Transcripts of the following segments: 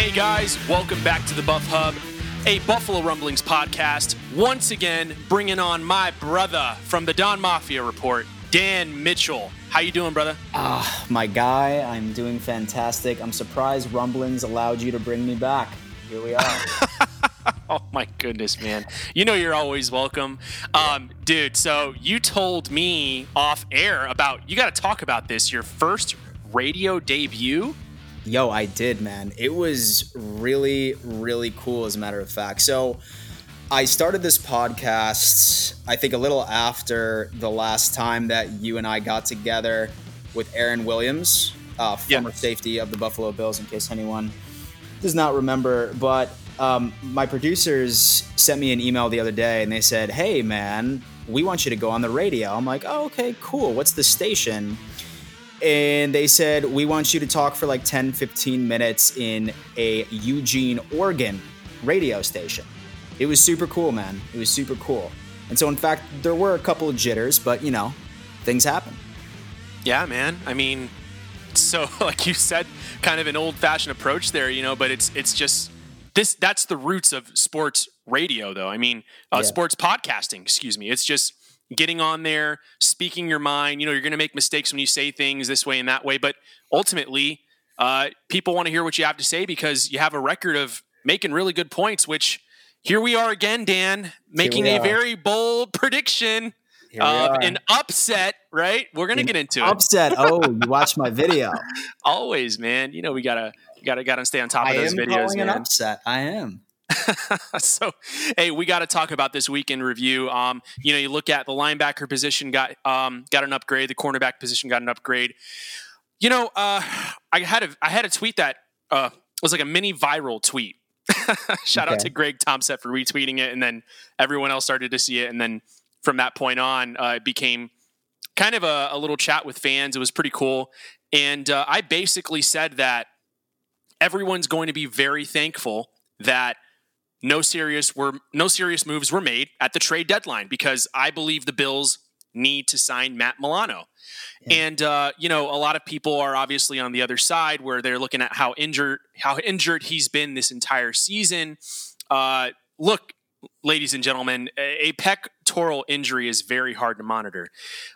Hey guys, welcome back to the Buff Hub, a Buffalo Rumblings podcast. Once again, bringing on my brother from the Don Mafia Report, Dan Mitchell. How you doing, brother? Ah, my guy, I'm doing fantastic. I'm surprised Rumblings allowed you to bring me back. Here we are. oh my goodness, man! You know you're always welcome, um, dude. So you told me off air about you got to talk about this. Your first radio debut. Yo, I did, man. It was really, really cool, as a matter of fact. So, I started this podcast, I think, a little after the last time that you and I got together with Aaron Williams, uh, former Yeah. safety of the Buffalo Bills, in case anyone does not remember. But um, my producers sent me an email the other day and they said, Hey, man, we want you to go on the radio. I'm like, Oh, okay, cool. What's the station? And they said we want you to talk for like 10 15 minutes in a eugene oregon radio station it was super cool man it was super cool and so in fact there were a couple of jitters but you know things happen Yeah, man. I mean, so like you said, kind of an old-fashioned approach there, you know. But it's it's just this. That's the roots of sports radio, though. I mean, uh, Yeah. sports podcasting. Excuse me. It's just getting on there, speaking your mind. You know, you're going to make mistakes when you say things this way and that way, but ultimately, uh, people want to hear what you have to say because you have a record of making really good points. Which here we are again, Dan, making a very bold prediction of an upset. Right? We're going to get into it upset oh you watched my video always man you know we gotta gotta gotta stay on top i of those am videos calling an man upset i am so hey we gotta talk about this week in review um you know you look at the linebacker position got um got an upgrade the cornerback position got an upgrade you know uh i had a i had a tweet that uh was like a mini viral tweet shout out to greg thompson for retweeting it and then everyone else started to see it and then from that point on uh, it became kind of a, a little chat with fans. It was pretty cool. And uh, I basically said that everyone's going to be very thankful that no serious were no serious moves were made at the trade deadline because I believe the Bills need to sign Matt Milano. Yeah. And uh, you know, a lot of people are obviously on the other side where they're looking at how injured how injured he's been this entire season. Uh, look, ladies and gentlemen, a a pectoral injury is very hard to monitor.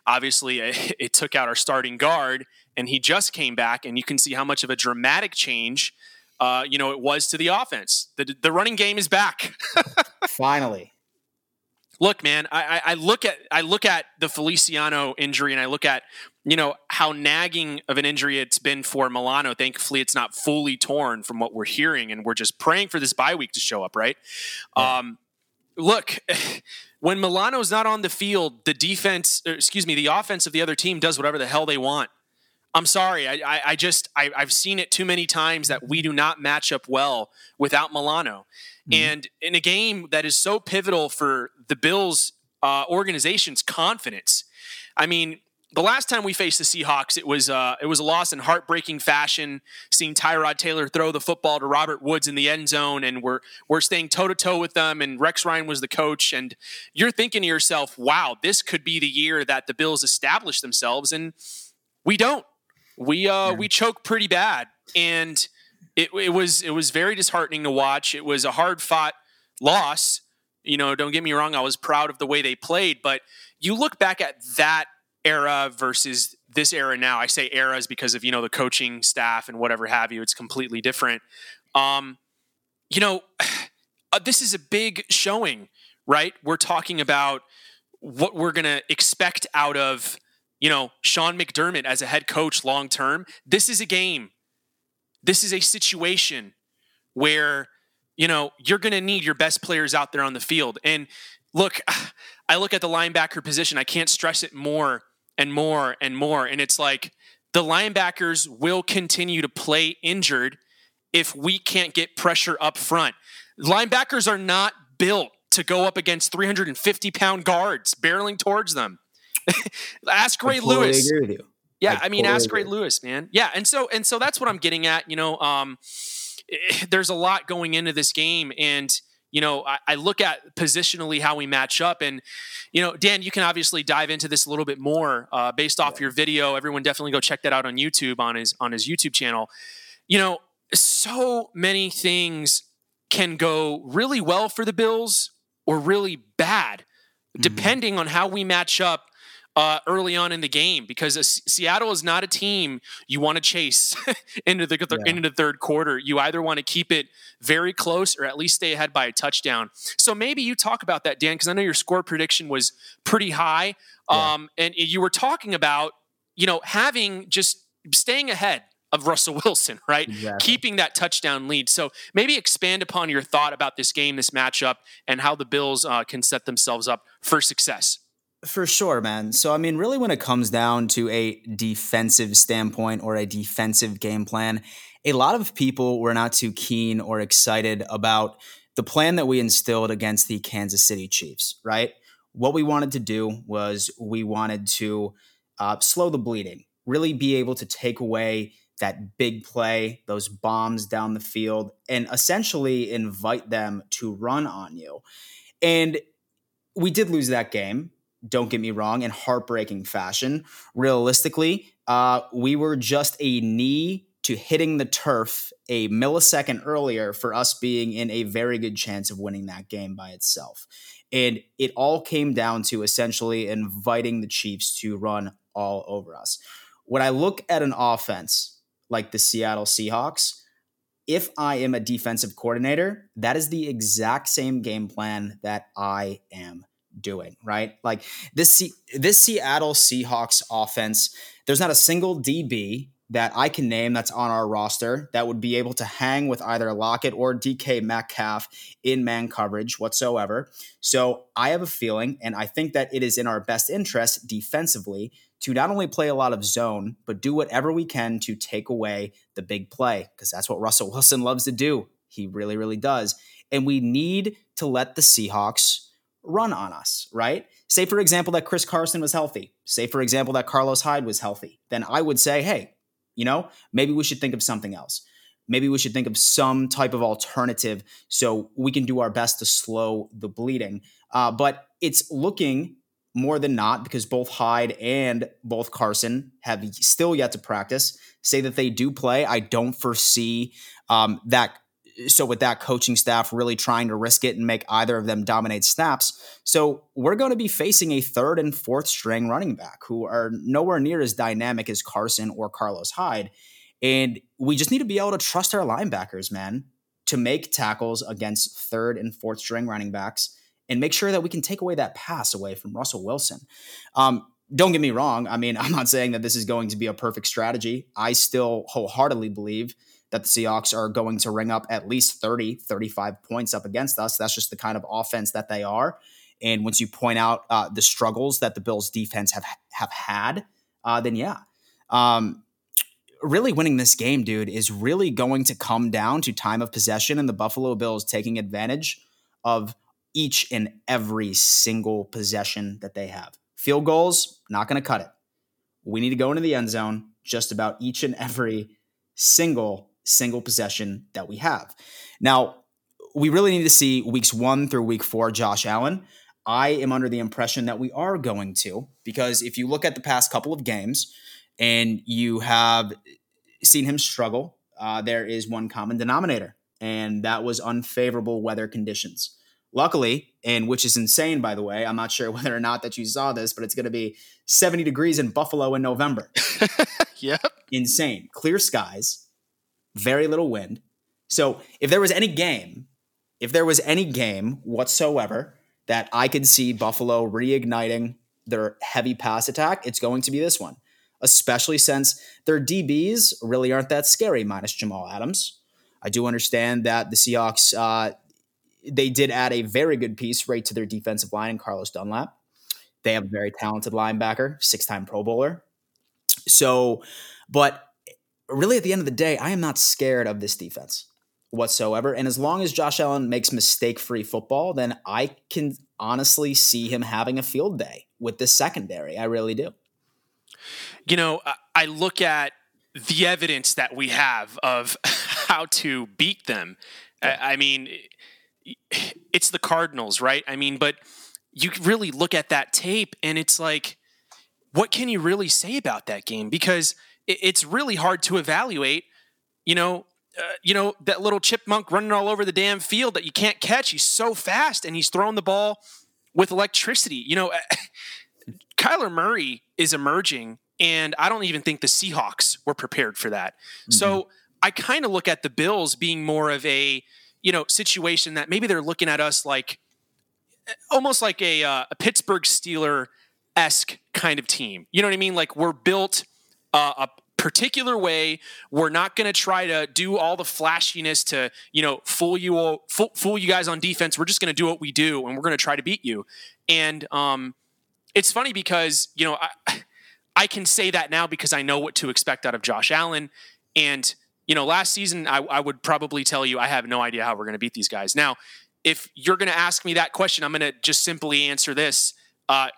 Obviously, it took out our starting guard, and he just came back, and you can see how much of a dramatic change, uh, you know, it was to the offense. The, the running game is back. finally look, man, I, I, I look at I look at the Feliciano injury, and I look at you know how nagging of an injury it's been for Milano. Thankfully, it's not fully torn from what we're hearing, and we're just praying for this bye week to show up, right? Yeah. Um, look, when Milano's not on the field, the defense, or excuse me, the offense of the other team does whatever the hell they want. I'm sorry, I, I, I just I, I've seen it too many times that we do not match up well without Milano, and in a game that is so pivotal for the Bills uh, organization's confidence. I mean, the last time we faced the Seahawks, it was uh, it was a loss in heartbreaking fashion. Seeing Tyrod Taylor throw the football to Robert Woods in the end zone, and we're we're staying toe to toe with them. And Rex Ryan was the coach, and you're thinking to yourself, "Wow, this could be the year that the Bills establish themselves." And we don't. We uh, we choke pretty bad, and it, it was it was very disheartening to watch. It was a hard fought loss. You know, don't get me wrong. I was proud of the way they played, but you look back at that era versus this era now. I say eras because of you know the coaching staff and whatever have you. It's completely different. Um, you know, uh, this is a big showing right? We're talking about what we're going to expect out of, you know, Sean McDermott as a head coach long term. This is a game. This is a situation where, you know, you're going to need your best players out there on the field. And look, I look at the linebacker position. I can't stress it more and more and more. And it's like the linebackers will continue to play injured if we can't get pressure up front. Linebackers are not built to go up against 350 pound guards barreling towards them. ask Ray Lewis. Agree with you. Yeah, I, I mean, ask Ray Lewis, man. Yeah, and so and so that's what I'm getting at. You know, um, there's a lot going into this game, and you know, I, I, look at positionally how we match up, and you know, Dan, you can obviously dive into this a little bit more uh, based off yeah. your video. Everyone definitely go check that out on YouTube on his on his YouTube channel. You know, so many things can go really well for the Bills or really bad, mm-hmm. depending on how we match up uh, early on in the game. Because Seattle is not a team you want to chase into the yeah. into the third quarter. You either want to keep it very close or at least stay ahead by a touchdown. So maybe you talk about that, Dan, because I know your score prediction was pretty high, yeah. um, and you were talking about you know having just staying ahead of Russell Wilson, right? Exactly. Keeping that touchdown lead. So maybe expand upon your thought about this game, this matchup, and how the Bills uh, can set themselves up for success. For sure, man. So, I mean, really, when it comes down to a defensive standpoint or a defensive game plan, a lot of people were not too keen or excited about the plan that we instilled against the Kansas City Chiefs, right? What we wanted to do was we wanted to uh, slow the bleeding, really be able to take away that big play, those bombs down the field, and essentially invite them to run on you. And we did lose that game. Don't get me wrong, in heartbreaking fashion. Realistically, uh, we were just a knee to hitting the turf a millisecond earlier for us being in a very good chance of winning that game by itself. And it all came down to essentially inviting the Chiefs to run all over us. When I look at an offense like the Seattle Seahawks, if I am a defensive coordinator, that is the exact same game plan that I am doing, right? Like this this Seattle Seahawks offense, there's not a single DB that I can name that's on our roster that would be able to hang with either Lockett or DK Metcalf in man coverage whatsoever. So I have a feeling, and I think that it is in our best interest defensively to not only play a lot of zone, but do whatever we can to take away the big play, because that's what Russell Wilson loves to do. He really, really does. And we need to let the Seahawks run on us, right? Say, for example, that Chris Carson was healthy. Say, for example, that Carlos Hyde was healthy. Then I would say, hey, you know, maybe we should think of something else. Maybe we should think of some type of alternative so we can do our best to slow the bleeding. Uh, but it's looking more than not, because both Hyde and both Carson have still yet to practice, say that they do play. I don't foresee um, that. So, with that coaching staff really trying to risk it and make either of them dominate snaps. So, we're going to be facing a third and fourth string running back who are nowhere near as dynamic as Carson or Carlos Hyde. And we just need to be able to trust our linebackers, man, to make tackles against third and fourth string running backs and make sure that we can take away that pass away from Russell Wilson. Um, don't get me wrong. I mean, I'm not saying that this is going to be a perfect strategy. I still wholeheartedly believe that the Seahawks are going to ring up at least 30, 35 points up against us. That's just the kind of offense that they are. And once you point out uh, the struggles that the Bills defense have have had, uh, then yeah, um, really winning this game, dude, is really going to come down to time of possession and the Buffalo Bills taking advantage of each and every single possession that they have. Field goals, not going to cut it. We need to go into the end zone just about each and every single single possession that we have. Now, we really need to see weeks 1 through week 4 Josh Allen. I am under the impression that we are going to because if you look at the past couple of games and you have seen him struggle, uh, there is one common denominator, and that was unfavorable weather conditions. Luckily, and which is insane, by the way, I'm not sure whether or not that you saw this, but it's going to be 70 degrees in Buffalo in November. yep. Insane. Clear skies, very little wind. So if there was any game, if there was any game whatsoever that I could see Buffalo reigniting their heavy pass attack, it's going to be this one, especially since their DBs really aren't that scary, minus Jamal Adams. I do understand that the Seahawks, uh, they did add a very good piece right to their defensive line in Carlos Dunlap. They have a very talented linebacker, six time Pro Bowler. So, but really at the end of the day, I am not scared of this defense whatsoever. And as long as Josh Allen makes mistake free football, then I can honestly see him having a field day with this secondary. I really do. You know, I look at the evidence that we have of how to beat them. I mean, it's the Cardinals, right? I mean, but you really look at that tape and it's like, what can you really say about that game? Because it's really hard to evaluate, you know, uh, you know that little chipmunk running all over the damn field that you can't catch. He's so fast and he's throwing the ball with electricity. You know, Kyler Murray is emerging, and I don't even think the Seahawks were prepared for that. Mm-hmm. So I kind of look at the Bills being more of a you know situation that maybe they're looking at us like almost like a, uh, a Pittsburgh Steeler esque kind of team. You know what I mean? Like we're built uh, a particular way. We're not going to try to do all the flashiness to you know fool you all, fool, fool you guys on defense. We're just going to do what we do, and we're going to try to beat you. And um, it's funny because you know I, I can say that now because I know what to expect out of Josh Allen and you know, last season I, I would probably tell you I have no idea how we're going to beat these guys. Now, if you're going to ask me that question, I'm going to just simply answer this. Uh,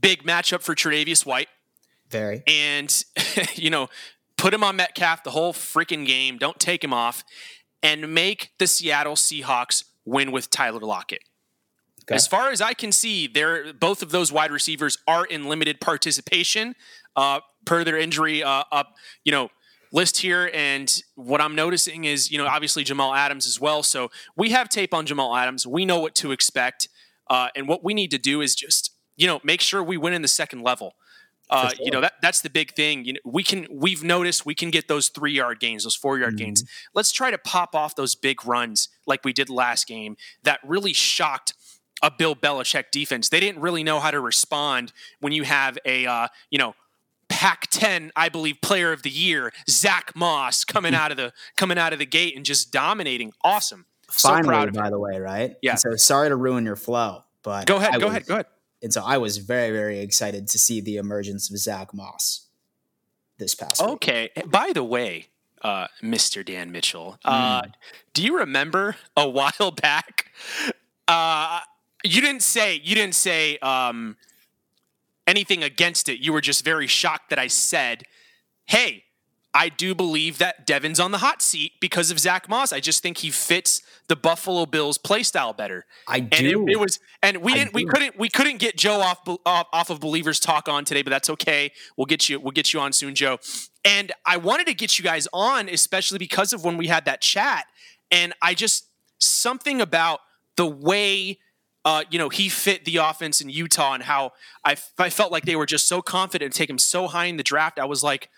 big matchup for Tre'Davious White. Very. And, you know, put him on Metcalf the whole freaking game. Don't take him off. And make the Seattle Seahawks win with Tyler Lockett. Okay. As far as I can see, they're, both of those wide receivers are in limited participation uh, per their injury uh, up, you know, list here. And what I'm noticing is, you know, obviously Jamal Adams as well. So we have tape on Jamal Adams. We know what to expect. Uh, and what we need to do is just, you know, make sure we win in the second level. Uh, sure. You know that that's the big thing. You know, we can we've noticed we can get those three yard gains, those four yard mm-hmm. gains. Let's try to pop off those big runs like we did last game. That really shocked a Bill Belichick defense. They didn't really know how to respond when you have a uh, you know Pac-10, I believe, Player of the Year, Zack Moss coming out of the coming out of the gate and just dominating. Awesome. Finally, so by the way, right? Yeah. And so sorry to ruin your flow, but go ahead. I go was, ahead. Go ahead. And so I was very, very excited to see the emergence of Zack Moss this past. Week. Okay. Week. By the way, uh, Mr. Dan Mitchell, uh, mm. do you remember a while back? Uh, you didn't say you didn't say um, anything against it. You were just very shocked that I said, hey, I do believe that Devin's on the hot seat because of Zack Moss. I just think he fits the Buffalo Bills play style better. I do. And it, it was, and we didn't, we couldn't, we couldn't get Joe off, off off of Believers Talk on today, but that's okay. We'll get you, we'll get you on soon, Joe. And I wanted to get you guys on, especially because of when we had that chat, and I just something about the way uh, you know, he fit the offense in Utah and how I, felt like they were just so confident to take him so high in the draft. I was like,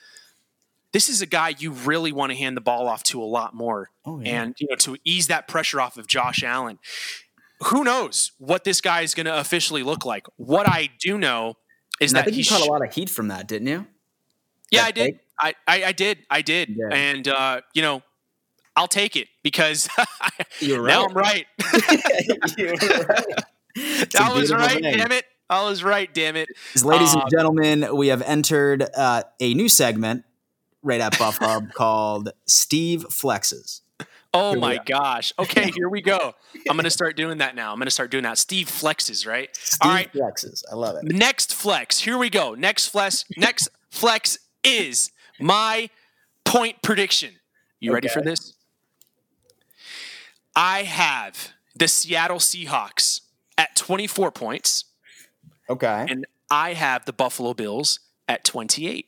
this is a guy you really want to hand the ball off to a lot more. Oh, yeah. And, you know, to ease that pressure off of Josh Allen. Who knows what this guy is going to officially look like? What I do know is and that I think he caught sh- a lot of heat from that, didn't you? Yeah, that I did. I, I, I, did. I did. Yeah. And, uh, you know, I'll take it because You're right. now I'm right. You're right. I was right, name. damn it. I was right, damn it. Ladies um, and gentlemen, we have entered uh, a new segment right at Buff Hub called Steve Flexes. Oh here my gosh. Okay, here we go. I'm going to start doing that now. I'm going to start doing that. Steve flexes, right? Steve All right. flexes. I love it. Next flex. Here we go. Next flex. Next flex is my point prediction. You okay. ready for this? I have the Seattle Seahawks at 24 points. Okay. And I have the Buffalo Bills at 28.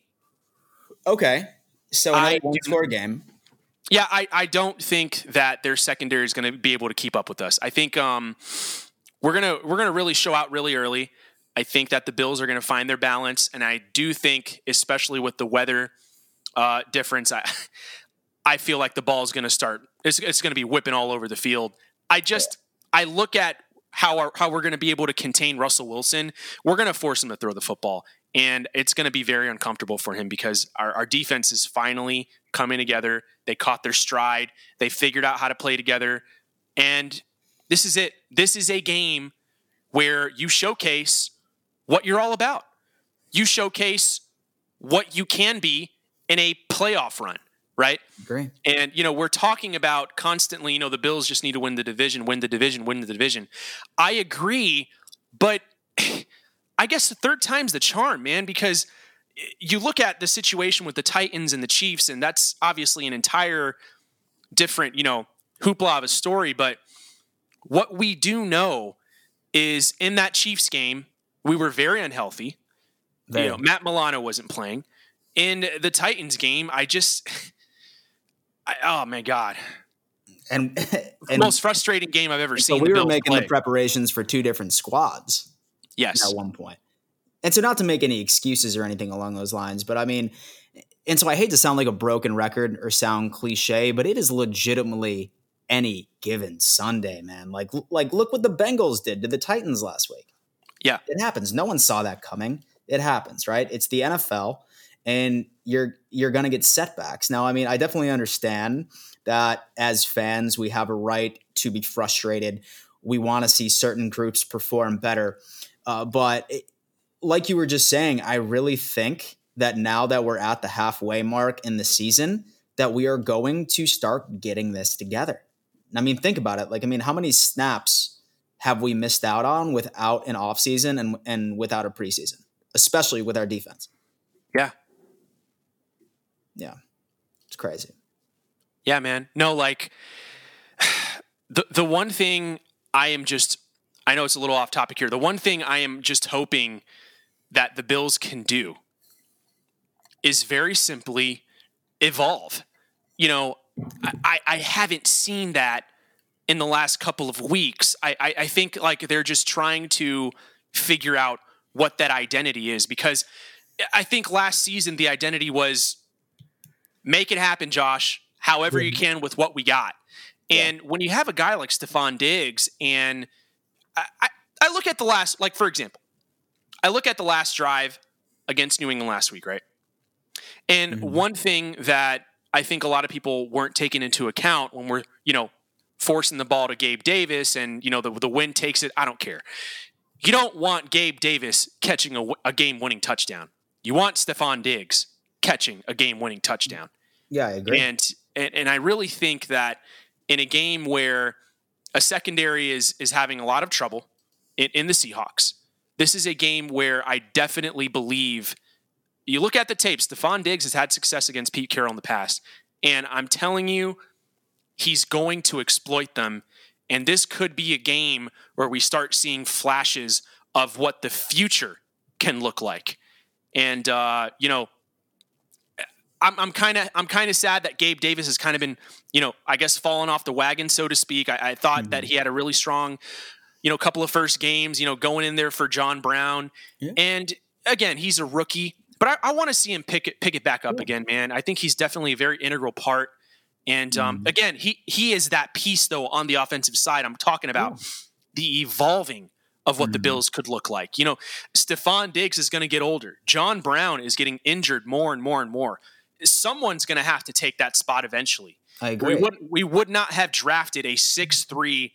Okay. So another one score game. Yeah, I, I don't think that their secondary is going to be able to keep up with us. I think um, we're gonna we're gonna really show out really early. I think that the Bills are going to find their balance, and I do think, especially with the weather uh, difference, I I feel like the ball is going to start. It's, it's going to be whipping all over the field. I just I look at how our, how we're going to be able to contain Russell Wilson, we're going to force him to throw the football, and it's going to be very uncomfortable for him because our, our defense is finally coming together. They caught their stride. They figured out how to play together, and this is it. This is a game where you showcase what you're all about. You showcase what you can be in a playoff run right? Great. And you know, we're talking about constantly, you know, the Bills just need to win the division, win the division, win the division. I agree, but I guess the third time's the charm, man, because you look at the situation with the Titans and the Chiefs, and that's obviously an entire different, you know, hoopla of a story. But what we do know is in that Chiefs game, we were very unhealthy. You know, Matt Milano wasn't playing. In the Titans game, I just I, oh my god. And, and most frustrating game I've ever seen. So we were making play. the preparations for two different squads. Yes. At one point. And so not to make any excuses or anything along those lines, but I mean, and so I hate to sound like a broken record or sound cliche, but it is legitimately any given Sunday, man. Like like look what the Bengals did to the Titans last week. Yeah. It happens. No one saw that coming. It happens, right? It's the NFL and you're you're going to get setbacks. Now, I mean, I definitely understand that as fans, we have a right to be frustrated. We want to see certain groups perform better, uh, but it, like you were just saying, I really think that now that we're at the halfway mark in the season, that we are going to start getting this together. I mean, think about it. Like, I mean, how many snaps have we missed out on without an offseason and and without a preseason, especially with our defense? Yeah, yeah, it's crazy. Yeah, man. No, like the the one thing I am just I know it's a little off topic here. The one thing I am just hoping that the Bills can do is very simply evolve. You know, I, I haven't seen that in the last couple of weeks. I, I, I think like they're just trying to figure out what that identity is because I think last season the identity was make it happen, Josh, however you can with what we got. And yeah. when you have a guy like Stefon Diggs, and I, I, I, look at the last, like for example, I look at the last drive against New England last week, right? And mm-hmm. one thing that I think a lot of people weren't taking into account when we're, you know, forcing the ball to Gabe Davis and, you know, the, the wind takes it, I don't care. You don't want Gabe Davis catching a, a game winning touchdown. You want Stefon Diggs catching a game winning touchdown. Yeah, I agree. And, and and I really think that in a game where a secondary is is having a lot of trouble in, in the Seahawks, this is a game where I definitely believe you look at the tapes, Stefon Diggs has had success against Pete Carroll in the past. And I'm telling you, he's going to exploit them. And this could be a game where we start seeing flashes of what the future can look like. And, uh, you know, I'm kind of I'm kind of sad that Gabe Davis has kind of been, you know, I guess fallen off the wagon, so to speak. I, I thought mm-hmm. that he had a really strong, you know, couple of first games, you know, going in there for John Brown, yeah. and again, he's a rookie, but I, I want to see him pick it pick it back up again, man. I think he's definitely a very integral part, and um, mm-hmm. again, he he is that piece though on the offensive side. I'm talking about the evolving of what mm-hmm. the Bills could look like. You know, Stefon Diggs is going to get older. John Brown is getting injured more and more and more someone's going to have to take that spot eventually. I agree. We would we would not have drafted a six three,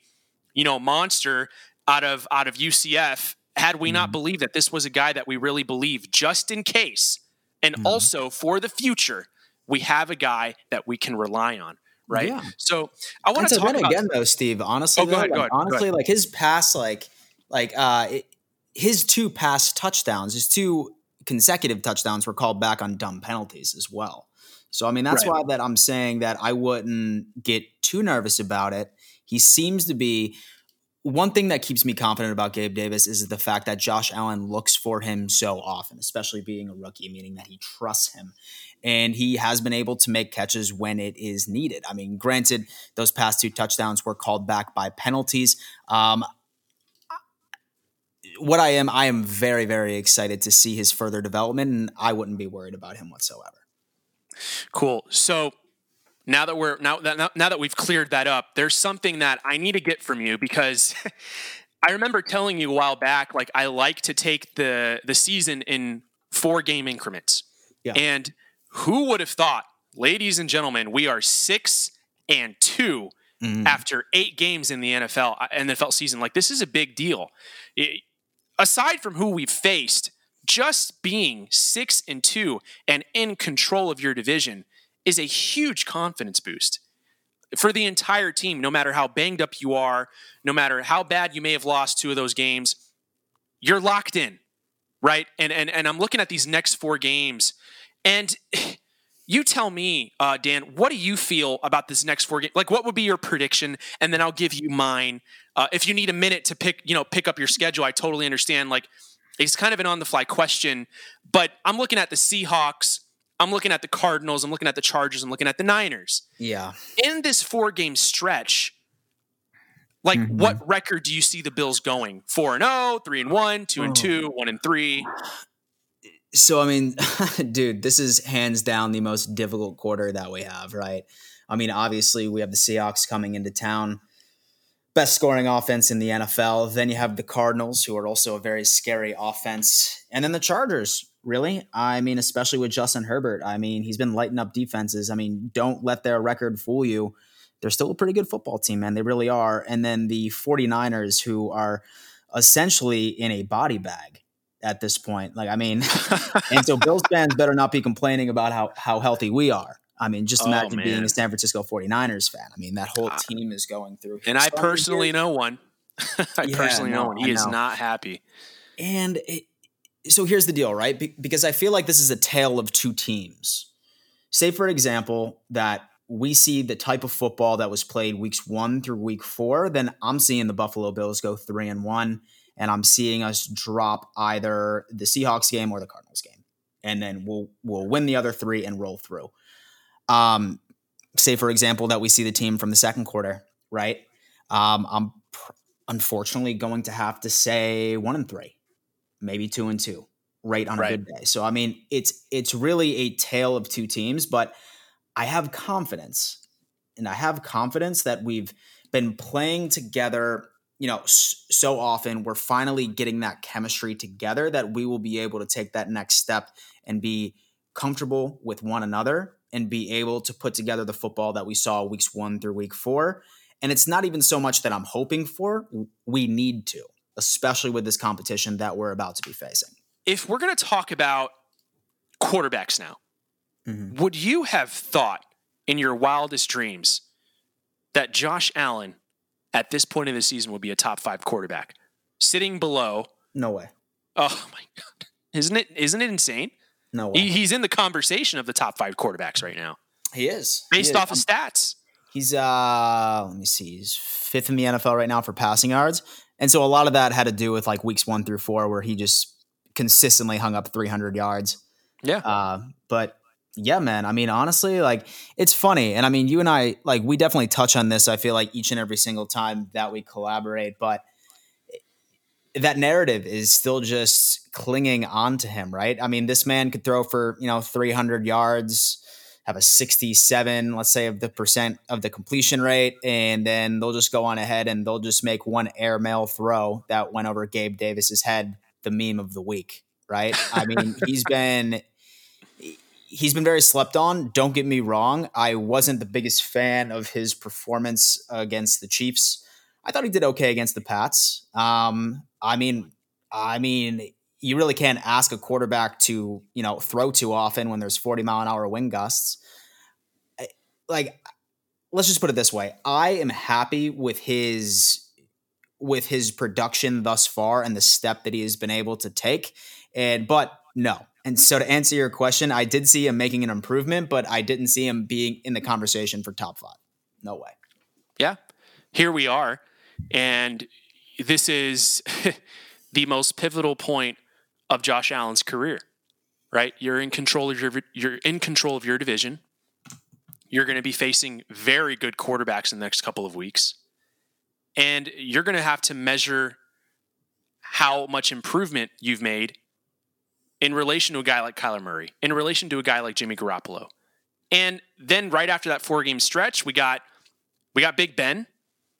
you know, monster out of out of UCF had we mm. not mm-hmm. believed that this was a guy that we really believe, just in case, and mm. also for the future, we have a guy that we can rely on. Right. Yeah. So I want to talk about again, though, Steve. Honestly, oh, go ahead, like, ahead, honestly, like his pass, like like uh, it, his two pass touchdowns, his two consecutive touchdowns were called back on dumb penalties as well. So I mean that's right. why that I'm saying that I wouldn't get too nervous about it. He seems to be one thing that keeps me confident about Gabe Davis is the fact that Josh Allen looks for him so often, especially being a rookie, meaning that he trusts him. And he has been able to make catches when it is needed. I mean, granted, those past two touchdowns were called back by penalties. Um, what I am, I am very, very excited to see his further development, and I wouldn't be worried about him whatsoever. Cool. So now that we're now that now that we've cleared that up, there's something that I need to get from you because I remember telling you a while back, like I like to take the the season in four game increments. Yeah. And who would have thought, ladies and gentlemen, we are six and 2 Mhm. after eight games in the NFL uh, NFL season. Like this is a big deal. It- aside from who we've faced, just being six and two and in control of your division is a huge confidence boost for the entire team. No matter how banged up you are, no matter how bad you may have lost two of those games, you're locked in, right? And and and I'm looking at these next four games, and you tell me, uh, Dan, what do you feel about this next four games? Like, what would be your prediction? And then I'll give you mine. Uh, if you need a minute to pick, you know, pick up your schedule, I totally understand. Like, it's kind of an on the fly question, but I'm looking at the Seahawks. I'm looking at the Cardinals. I'm looking at the Chargers. I'm looking at the Niners. Yeah. In this four game stretch, like Mhm. what record do you see the Bills going? 4 and 0, 3 and 1, 2 and Oh. 2, 1 and 3. So I mean, dude, this is hands down the most difficult quarter that we have, right? I mean, obviously we have the Seahawks coming into town, best scoring offense in the NFL. Then you have the Cardinals, who are also a very scary offense, and then the Chargers. Really, I mean, especially with Justin Herbert. I mean, he's been lighting up defenses. I mean, don't let their record fool you. They're still a pretty good football team, man. They really are. And then the 49ers, who are essentially in a body bag at this point. Like, I mean, and so Bills fans better not be complaining about how how healthy we are. I mean, just Oh, imagine being a San Francisco 49ers fan. I mean, that whole Ah. team is going through. And I personally know one. I Yeah, personally know no, one. I He is know. not happy. And it, so here's the deal, right? Be- because I feel like this is a tale of two teams. Say, for example, that we see the type of football that was played weeks one through week four, then I'm seeing the Buffalo Bills go three and one, and I'm seeing us drop either the Seahawks game or the Cardinals game, and then we'll we'll win the other three and roll through. Um, say, for example, that we see the team from the second quarter, right? Um, I'm pr- unfortunately going to have to say one and three maybe two and two, right on Right. a good day. So I mean, it's it's really a tale of two teams, but I have confidence, and I have confidence that we've been playing together. You know, so often we're finally getting that chemistry together that we will be able to take that next step and be comfortable with one another and be able to put together the football that we saw weeks one through week four. And it's not even so much that I'm hoping for; we need to especially with this competition that we're about to be facing. If we're going to talk about quarterbacks now, Mhm. would you have thought in your wildest dreams that Josh Allen at this point in the season would be a top five quarterback? Sitting below, No way. oh my God. Isn't it isn't it insane? No way. He, he's in the conversation of the top five quarterbacks right now, He is. He based is. off of stats. He's uh let me see, he's fifth in the NFL right now for passing yards. And so a lot of that had to do with like weeks one through four where he just consistently hung up 300 yards. Yeah. Uh, but yeah, man. I mean, honestly, like it's funny. And I mean, you and I, like, we definitely touch on this. I feel like each and every single time that we collaborate, but that narrative is still just clinging on to him, right? I mean, this man could throw for, you know, 300 yards, have a 67, let's say, of the percent of the completion rate. And then they'll just go on ahead and they'll just make one airmail throw that went over Gabe Davis's head, the meme of the week, right? I mean, he's been he's been very slept on. Don't get me wrong. I wasn't the biggest fan of his performance against the Chiefs. I thought he did okay against the Pats. Um, I mean, I mean, you really can't ask a quarterback to, you know, throw too often when there's 40 mile an hour wind gusts. Like, let's just put it this way. I am happy with his with his production thus far and the step that he has been able to take. And but no. And so to answer your question, I did see him making an improvement, but I didn't see him being in the conversation for top five. No way. yeah, here we are. And this is the most pivotal point of Josh Allen's career, right? You're in control of your you're in control of your division. You're going to be facing very good quarterbacks in the next couple of weeks. And you're going to have to measure how much improvement you've made in relation to a guy like Kyler Murray, in relation to a guy like Jimmy Garoppolo. And then right after that four game stretch, we got we got Big Ben,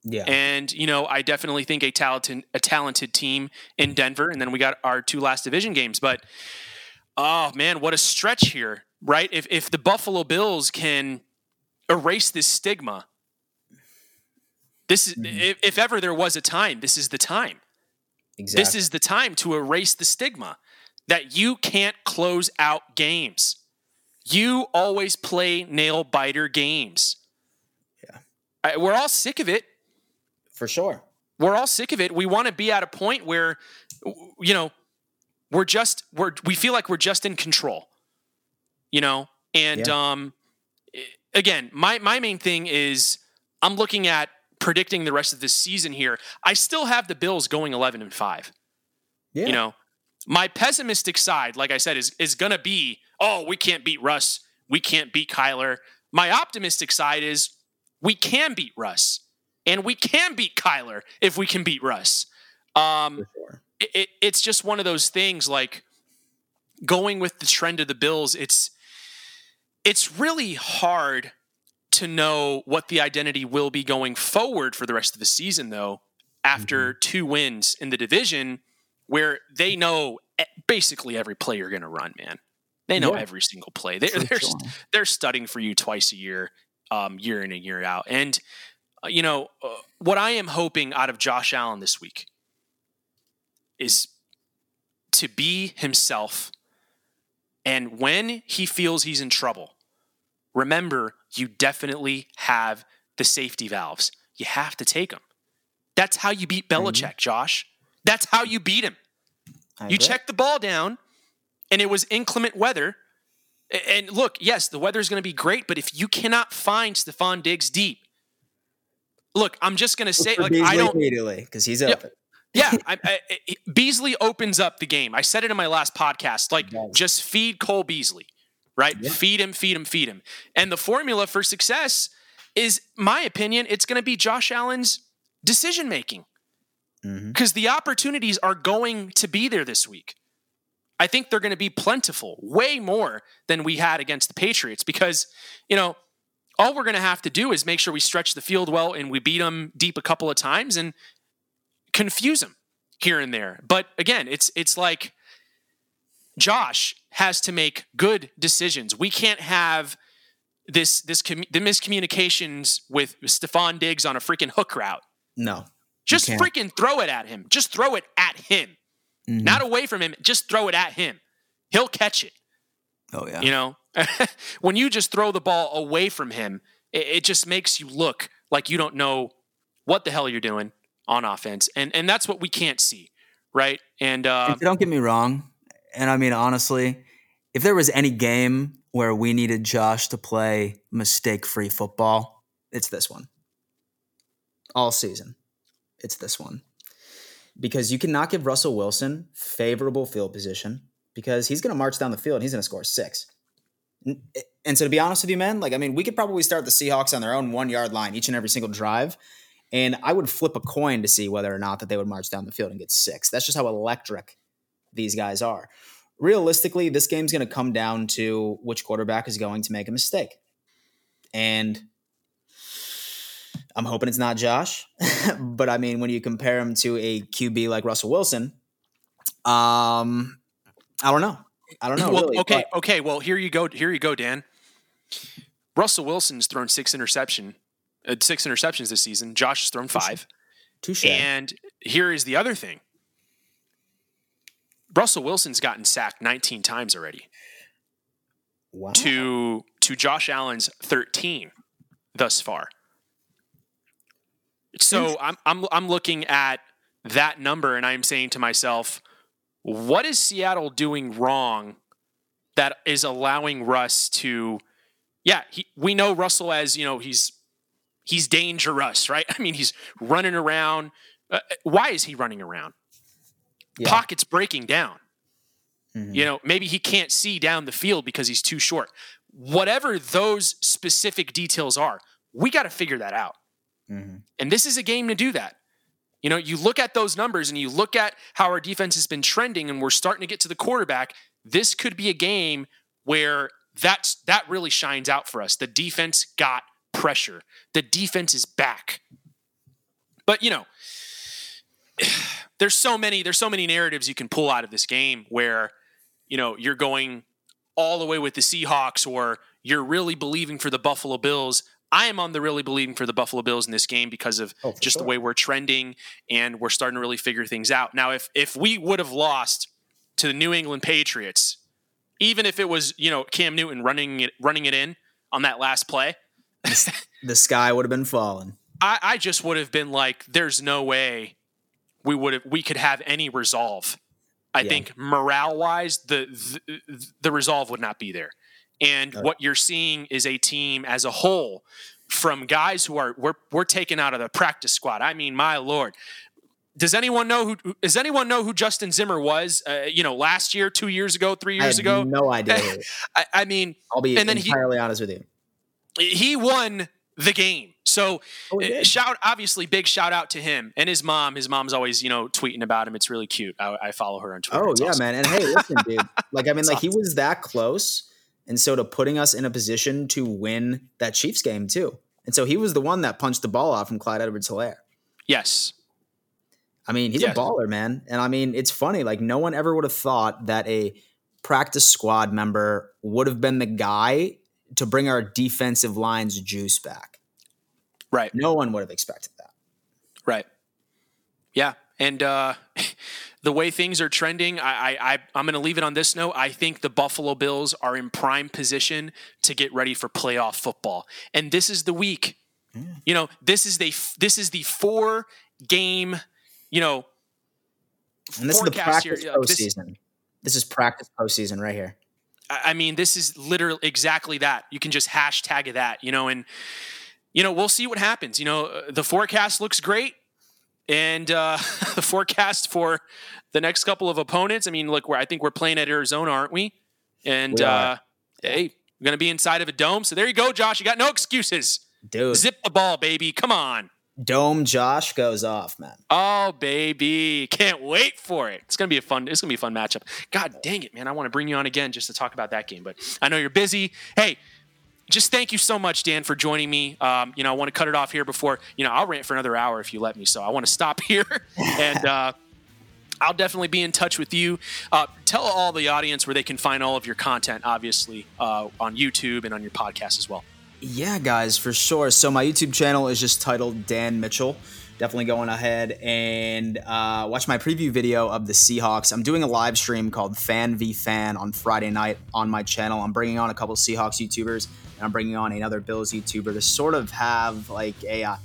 Yeah. And you know, I definitely think a talented a talented team in Denver, and then we got our two last division games. But oh man, what a stretch here, right? If if the Buffalo Bills can erase this stigma, this is Mm-hmm. if, if ever there was a time, this is the time. exactly. This is the time to erase the stigma that you can't close out games. You always play nail biter games. Yeah. I- we're all sick of it. for sure. We're all sick of it. We want to be at a point where, you know, we're just we're we feel like we're just in control. You know, and Yeah. um, again, my my main thing is I'm looking at predicting the rest of this season here. I still have the Bills going 11 and five. Yeah. You know, my pessimistic side, like I said, is is gonna be, oh, we can't beat Russ, we can't beat Kyler. My optimistic side is we can beat Russ, and we can beat Kyler if we can beat Russ. Um, sure. it, it, it's just one of those things like going with the trend of the bills it's it's really hard to know what the identity will be going forward for the rest of the season though after two wins in the division where they know basically every play you're going to run man they know Yeah. every single play they, For they're they're studying for you twice a year um, year in and year out and uh, you know uh, what i am hoping out of josh allen this week is to be himself. And when he feels he's in trouble, remember you definitely have the safety valves. You have to take them. That's how you beat Belichick, Josh. That's how you beat him. I You agree. check the ball down, and it was inclement weather. And look, yes, the weather is going to be great, but if you cannot find Stefon Diggs deep, look, I'm just going to say, like, I don't. immediately because he's open. Yeah, I, I, Beasley opens up the game. I said it in my last podcast. Like, just feed Cole Beasley, right? Yeah. Feed him, feed him, feed him. And the formula for success is, my opinion, it's going to be Josh Allen's decision making Mhm. because the opportunities are going to be there this week. I think they're going to be plentiful, way more than we had against the Patriots because, you know, all we're going to have to do is make sure we stretch the field well and we beat them deep a couple of times and confuse them here and there. But again, it's it's like Josh has to make good decisions. We can't have this this the miscommunications with Stefon Diggs on a freaking hook route. No. Just freaking throw it at him. Just throw it at him. Mhm. Not away from him. Just throw it at him. He'll catch it. Oh yeah. You know, when you just throw the ball away from him, it, it just makes you look like you don't know what the hell you're doing on offense, and and that's what we can't see, right? And uh, If- don't get me wrong, and I mean honestly, if there was any game where we needed Josh to play mistake-free football, it's this one. All season, it's this one. Because you cannot give Russell Wilson favorable field position because he's going to march down the field and he's going to score six. And so, to be honest with you, man, like I mean, we could probably start the Seahawks on their own one yard line each and every single drive, and I would flip a coin to see whether or not that they would march down the field and get six. That's just how electric these guys are. Realistically, this game's going to come down to which quarterback is going to make a mistake. And I'm hoping it's not Josh. but I mean, when you compare him to a QB like Russell Wilson, um, I don't know. I don't know. well, really, okay, but- okay. Well, here you go. Here you go, Dan. Russell Wilson's thrown six interception, uh, six interceptions this season. Josh has thrown five. touche. And here is the other thing. Russell Wilson's gotten sacked 19 times already. wow. to to Josh Allen's 13 thus far. So I'm I'm I'm looking at that number and I'm saying to myself, what is Seattle doing wrong that is allowing Russ to yeah, he, we know Russell as, you know, he's he's dangerous, right? I mean, he's running around. Uh, why is he running around? Yeah. Pockets breaking down. Mhm. You know, maybe he can't see down the field because he's too short. Whatever those specific details are, we got to figure that out. Mhm. And this is a game to do that. You know, you look at those numbers and you look at how our defense has been trending and we're starting to get to the quarterback. This could be a game where that's that really shines out for us. The defense got pressure. The defense is back. But you know, there's so many there's so many narratives you can pull out of this game where you know you're going all the way with the Seahawks or you're really believing for the Buffalo Bills. I am on the really believing for the Buffalo Bills in this game because of oh, just sure. the way we're trending and we're starting to really figure things out. Now, if if we would have lost to the New England Patriots, even if it was you know Cam Newton running it running it in on that last play, the sky would have been falling. I, I just would have been like, "There's no way we would have we could have any resolve." I yeah. think morale wise, the, the, the resolve would not be there. And right. what you're seeing is a team as a whole from guys who are we're we're taken out of the practice squad. I mean, my lord. Does anyone know who does anyone know who Justin Zimmer was? Uh, you know, last year, two years ago, three years ago. No idea. I, I, mean, I'll be and then entirely he, honest with you. He won the game. So oh, uh, shout obviously big shout out to him and his mom. His mom's always you know tweeting about him. It's really cute. I, I follow her on Twitter. Oh it's yeah, awesome. man. And hey, listen, dude. Like I mean, like awesome. he was that close and so to putting us in a position to win that Chiefs game too. And so he was the one that punched the ball off from Clyde Edwards Helaire. Yes. I mean, he's yes. a baller, man. And I mean, it's funny. Like, no one ever would have thought that a practice squad member would have been the guy to bring our defensive line's juice back. Right. No one would have expected that. Right. Yeah. And uh the way things are trending, I, I, I am going to leave it on this note. I think the Buffalo Bills are in prime position to get ready for playoff football, and this is the week. Mm. You know, this is the this is the four game. You know, and this is the practice here. postseason. This, this is practice postseason right here. I mean, this is literally exactly that. You can just hashtag that, you know, and you know we'll see what happens. You know, the forecast looks great and uh, the forecast for the next couple of opponents. I mean, look, I think we're playing at Arizona, aren't we? And we uh, hey, we're gonna be inside of a dome. So there you go, Josh. You got no excuses. Dude, zip the ball, baby. Come on. Dome Josh goes off, man. Oh, baby. Can't wait for it. It's gonna be a fun, it's gonna be a fun matchup. God dang it, man. I want to bring you on again just to talk about that game. But I know you're busy. Hey, just thank you so much, Dan, for joining me. Um, you know, I want to cut it off here before, you know, I'll rant for another hour if you let me. So I want to stop here and uh, I'll definitely be in touch with you. Uh, tell all the audience where they can find all of your content, obviously, uh, on YouTube and on your podcast as well. Yeah, guys, for sure. So my YouTube channel is just titled Dan Mitchell definitely going ahead and uh, watch my preview video of the Seahawks. I'm doing a live stream called Fan v Fan on Friday night on my channel. I'm bringing on a couple Seahawks YouTubers and I'm bringing on another Bills YouTuber to sort of have like a uh,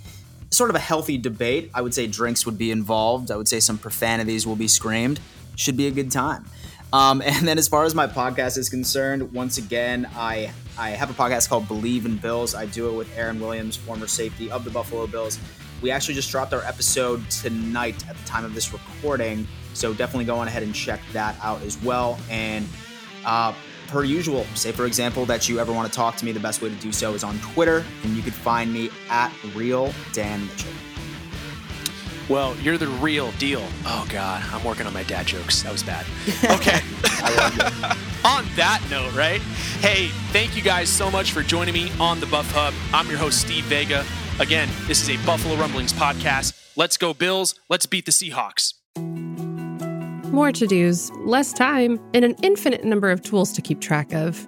sort of a healthy debate. I would say drinks would be involved. I would say some profanities will be screamed. Should be a good time. Um, and then as far as my podcast is concerned, once again, I I have a podcast called Believe in Bills. I do it with Aaron Williams, former safety of the Buffalo Bills. We actually just dropped our episode tonight at the time of this recording, so definitely go on ahead and check that out as well. And uh, per usual, say for example that you ever want to talk to me, the best way to do so is on Twitter, and you can find me at Real Dan Mitchell. Well, you're the real deal. Oh God, I'm working on my dad jokes. That was bad. Okay. on that note, right? Hey, thank you guys so much for joining me on the Buff Hub. I'm your host, Steve Vega. Again, this is a Buffalo Rumblings podcast. Let's go, Bills. Let's beat the Seahawks. More to dos, less time, and an infinite number of tools to keep track of.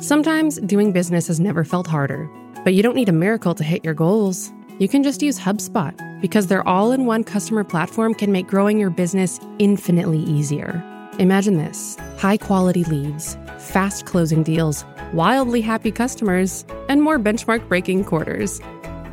Sometimes doing business has never felt harder, but you don't need a miracle to hit your goals. You can just use HubSpot because their all in one customer platform can make growing your business infinitely easier. Imagine this high quality leads, fast closing deals, wildly happy customers, and more benchmark breaking quarters.